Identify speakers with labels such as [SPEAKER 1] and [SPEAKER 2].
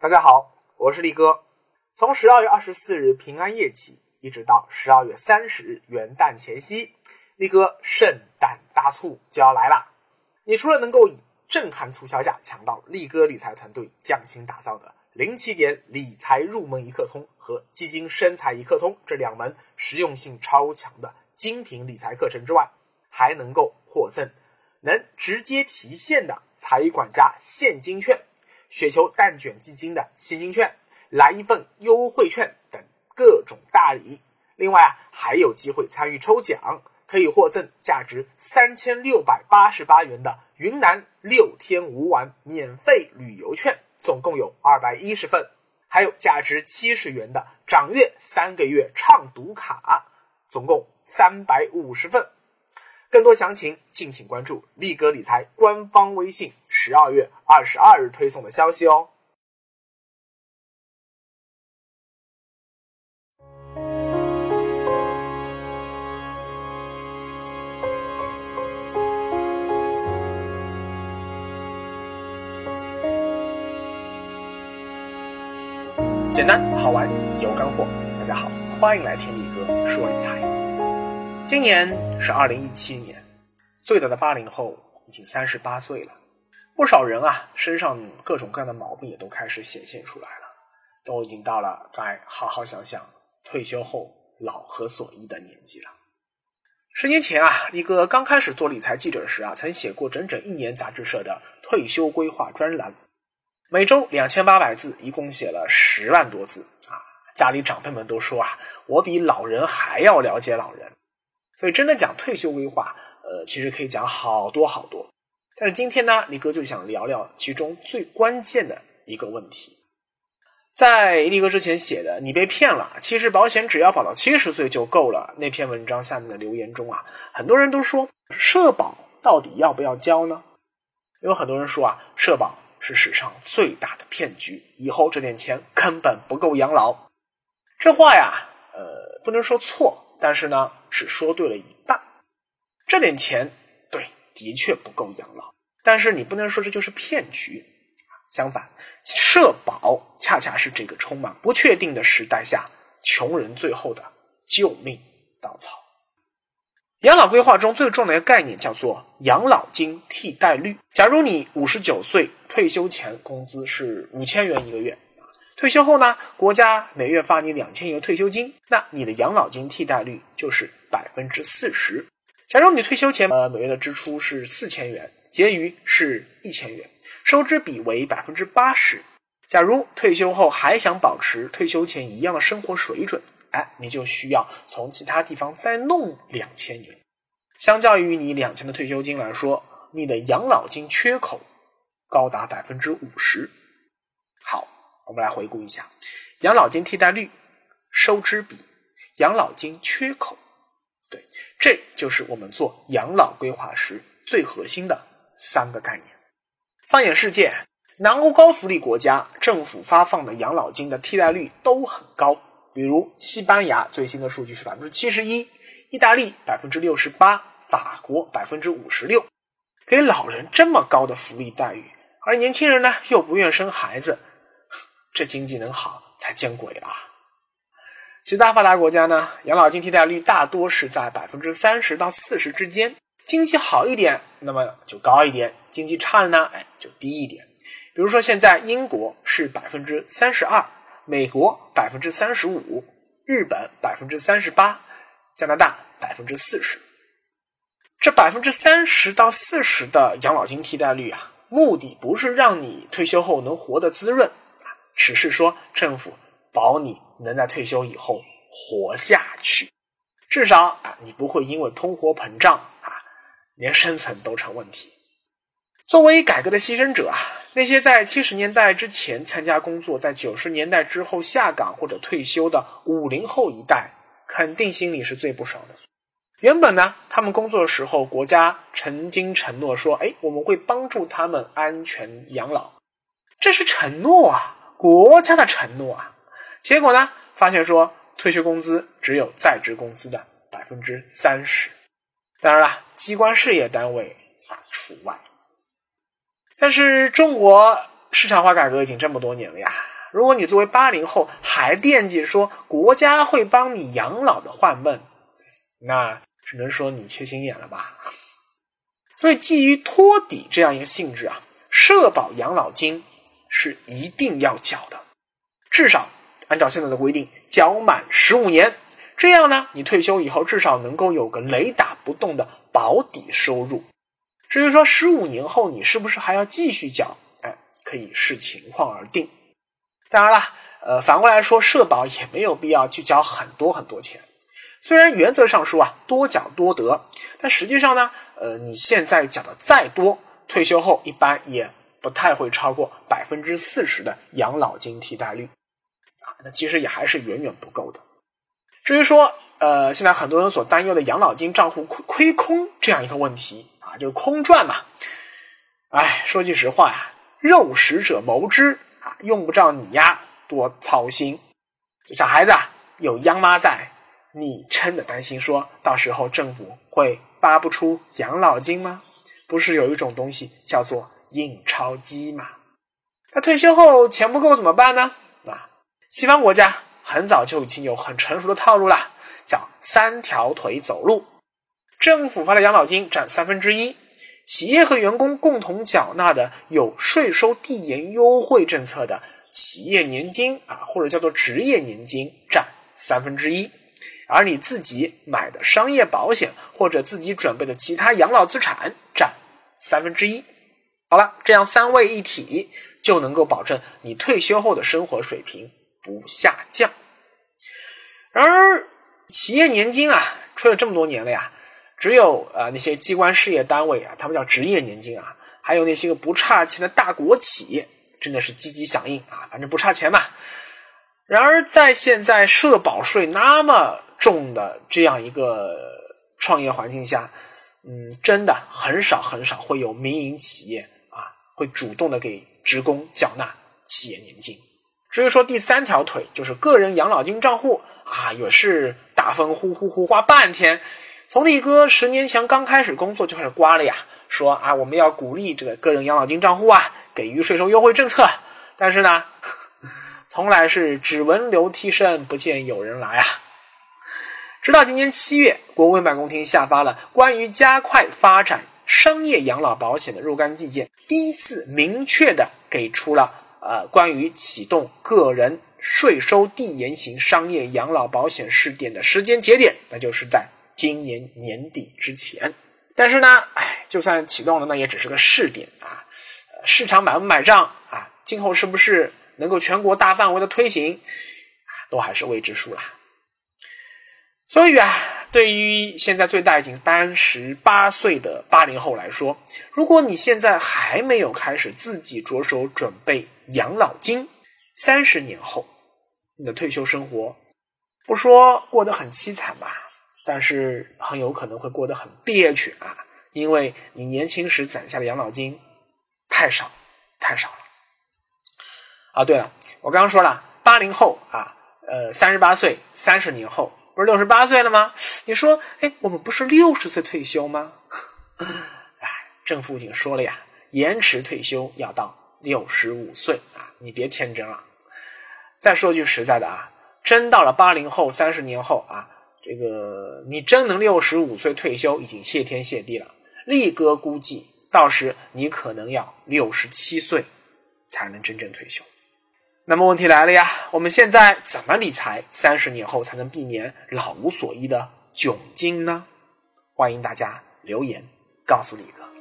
[SPEAKER 1] 大家好，我是力哥。从十二月二十四日平安夜起，一直到十二月三十日元旦前夕，力哥圣诞大促就要来了。你除了能够以震撼促销价抢到力哥理财团队匠心打造的零起点理财入门一课通和基金生财一课通这两门实用性超强的精品理财课程之外，还能够获赠能直接提现的财管家现金券。雪球蛋卷基金的现金券，来一份优惠券等各种大礼。另外啊，还有机会参与抽奖，可以获赠价值三千六百八十八元的云南六天五晚免费旅游券，总共有二百一十份；还有价值七十元的掌阅三个月畅读卡，总共三百五十份。更多详情，敬请关注力哥理财官方微信。十二月二十二日推送的消息哦。简单好玩有干货，大家好，欢迎来听力哥说理财。今年是二零一七年，最大的八零后已经三十八岁了。不少人啊，身上各种各样的毛病也都开始显现出来了，都已经到了该好好想想退休后老何所依的年纪了。十年前啊，一个刚开始做理财记者时啊，曾写过整整一年杂志社的退休规划专栏，每周两千八百字，一共写了十万多字啊。家里长辈们都说啊，我比老人还要了解老人，所以真的讲退休规划，呃，其实可以讲好多好多。但是今天呢，力哥就想聊聊其中最关键的一个问题。在力哥之前写的“你被骗了”，其实保险只要保到七十岁就够了。那篇文章下面的留言中啊，很多人都说社保到底要不要交呢？有很多人说啊，社保是史上最大的骗局，以后这点钱根本不够养老。这话呀，呃，不能说错，但是呢，是说对了一半。这点钱对。的确不够养老，但是你不能说这就是骗局。相反，社保恰恰是这个充满不确定的时代下穷人最后的救命稻草。养老规划中最重要的一个概念叫做养老金替代率。假如你五十九岁退休前工资是五千元一个月，退休后呢，国家每月发你两千元退休金，那你的养老金替代率就是百分之四十。假如你退休前呃每月的支出是四千元，结余是一千元，收支比为百分之八十。假如退休后还想保持退休前一样的生活水准，哎，你就需要从其他地方再弄两千元。相较于你两千的退休金来说，你的养老金缺口高达百分之五十。好，我们来回顾一下养老金替代率、收支比、养老金缺口。对，这就是我们做养老规划时最核心的三个概念。放眼世界，南欧高福利国家政府发放的养老金的替代率都很高，比如西班牙最新的数据是百分之七十一，意大利百分之六十八，法国百分之五十六。给老人这么高的福利待遇，而年轻人呢又不愿生孩子，这经济能好才见鬼了。其他发达国家呢，养老金替代率大多是在百分之三十到四十之间。经济好一点，那么就高一点；经济差了呢，哎，就低一点。比如说，现在英国是百分之三十二，美国百分之三十五，日本百分之三十八，加拿大百分之四十。这百分之三十到四十的养老金替代率啊，目的不是让你退休后能活得滋润，只是说政府保你。能在退休以后活下去，至少啊，你不会因为通货膨胀啊，连生存都成问题。作为改革的牺牲者啊，那些在七十年代之前参加工作，在九十年代之后下岗或者退休的五零后一代，肯定心里是最不爽的。原本呢，他们工作的时候，国家曾经承诺说，哎，我们会帮助他们安全养老，这是承诺啊，国家的承诺啊。结果呢？发现说退休工资只有在职工资的百分之三十，当然了，机关事业单位啊除外。但是中国市场化改革已经这么多年了呀，如果你作为八零后还惦记说国家会帮你养老的幻梦，那只能说你缺心眼了吧。所以，基于托底这样一个性质啊，社保养老金是一定要缴的，至少按照现在的规定缴满十五年，这样呢，你退休以后至少能够有个雷打不动的保底收入。至于说十五年后你是不是还要继续缴，哎，可以视情况而定。当然了，呃，反过来说，社保也没有必要去缴很多很多钱。虽然原则上说啊，多缴多得，但实际上呢，呃，你现在缴的再多，退休后一般也不太会超过百分之四十的养老金替代率啊，那其实也还是远远不够的。至于说，呃，现在很多人所担忧的养老金账户亏亏空这样一个问题啊，就是空转嘛。哎，说句实话呀，肉食者谋之啊，用不着你呀多操心。小孩子啊，有央妈在。你真的担心说到时候政府会发不出养老金吗？不是有一种东西叫做印钞机嘛？那退休后钱不够怎么办呢？啊，西方国家很早就已经有很成熟的套路了，叫三条腿走路。政府发的养老金占三分之一，企业和员工共同缴纳的有税收递延优惠政策的企业年金啊，或者叫做职业年金占三分之一。而你自己买的商业保险或者自己准备的其他养老资产占三分之一。好了，这样三位一体就能够保证你退休后的生活水平不下降。然而，企业年金啊，吹了这么多年了呀，只有啊那些机关事业单位啊，他们叫职业年金啊，还有那些个不差钱的大国企，真的是积极响应啊，反正不差钱嘛。然而，在现在社保税那么重的这样一个创业环境下，嗯，真的很少很少会有民营企业会主动的给职工缴纳企业年金。至于说第三条腿，就是个人养老金账户啊，也是大风呼呼呼刮半天。从力哥十年前刚开始工作就开始刮了呀，说啊我们要鼓励这个个人养老金账户啊，给予税收优惠政策。但是呢，从来是只闻流涕声，不见有人来啊。直到今年七月，国务院办公厅下发了关于加快发展商业养老保险的若干意见，第一次明确的给出了呃关于启动个人税收递延型商业养老保险试点的时间节点，那就是在今年年底之前。但是呢，哎，就算启动了，那也只是个试点啊，市场买不买账啊？今后是不是能够全国大范围的推行，都还是未知数啦。所以啊，对于现在最大已经三十八岁的八零后来说，如果你现在还没有开始自己着手准备养老金，三十年后你的退休生活，不说过得很凄惨吧，但是很有可能会过得很憋屈啊，因为你年轻时攒下的养老金太少太少了。啊，对了，我刚刚说了，八零后啊，呃，三十八岁，三十年后。不是六十八岁了吗？你说，哎，我们不是六十岁退休吗？哎，政府已经说了呀，延迟退休要到六十五岁啊！你别天真了。再说句实在的啊，真到了八零后、三十年后啊，这个你真能六十五岁退休，已经谢天谢地了。力哥估计，到时你可能要六十七岁才能真正退休。那么问题来了呀，我们现在怎么理财，三十年后才能避免老无所依的窘境呢？欢迎大家留言告诉李哥。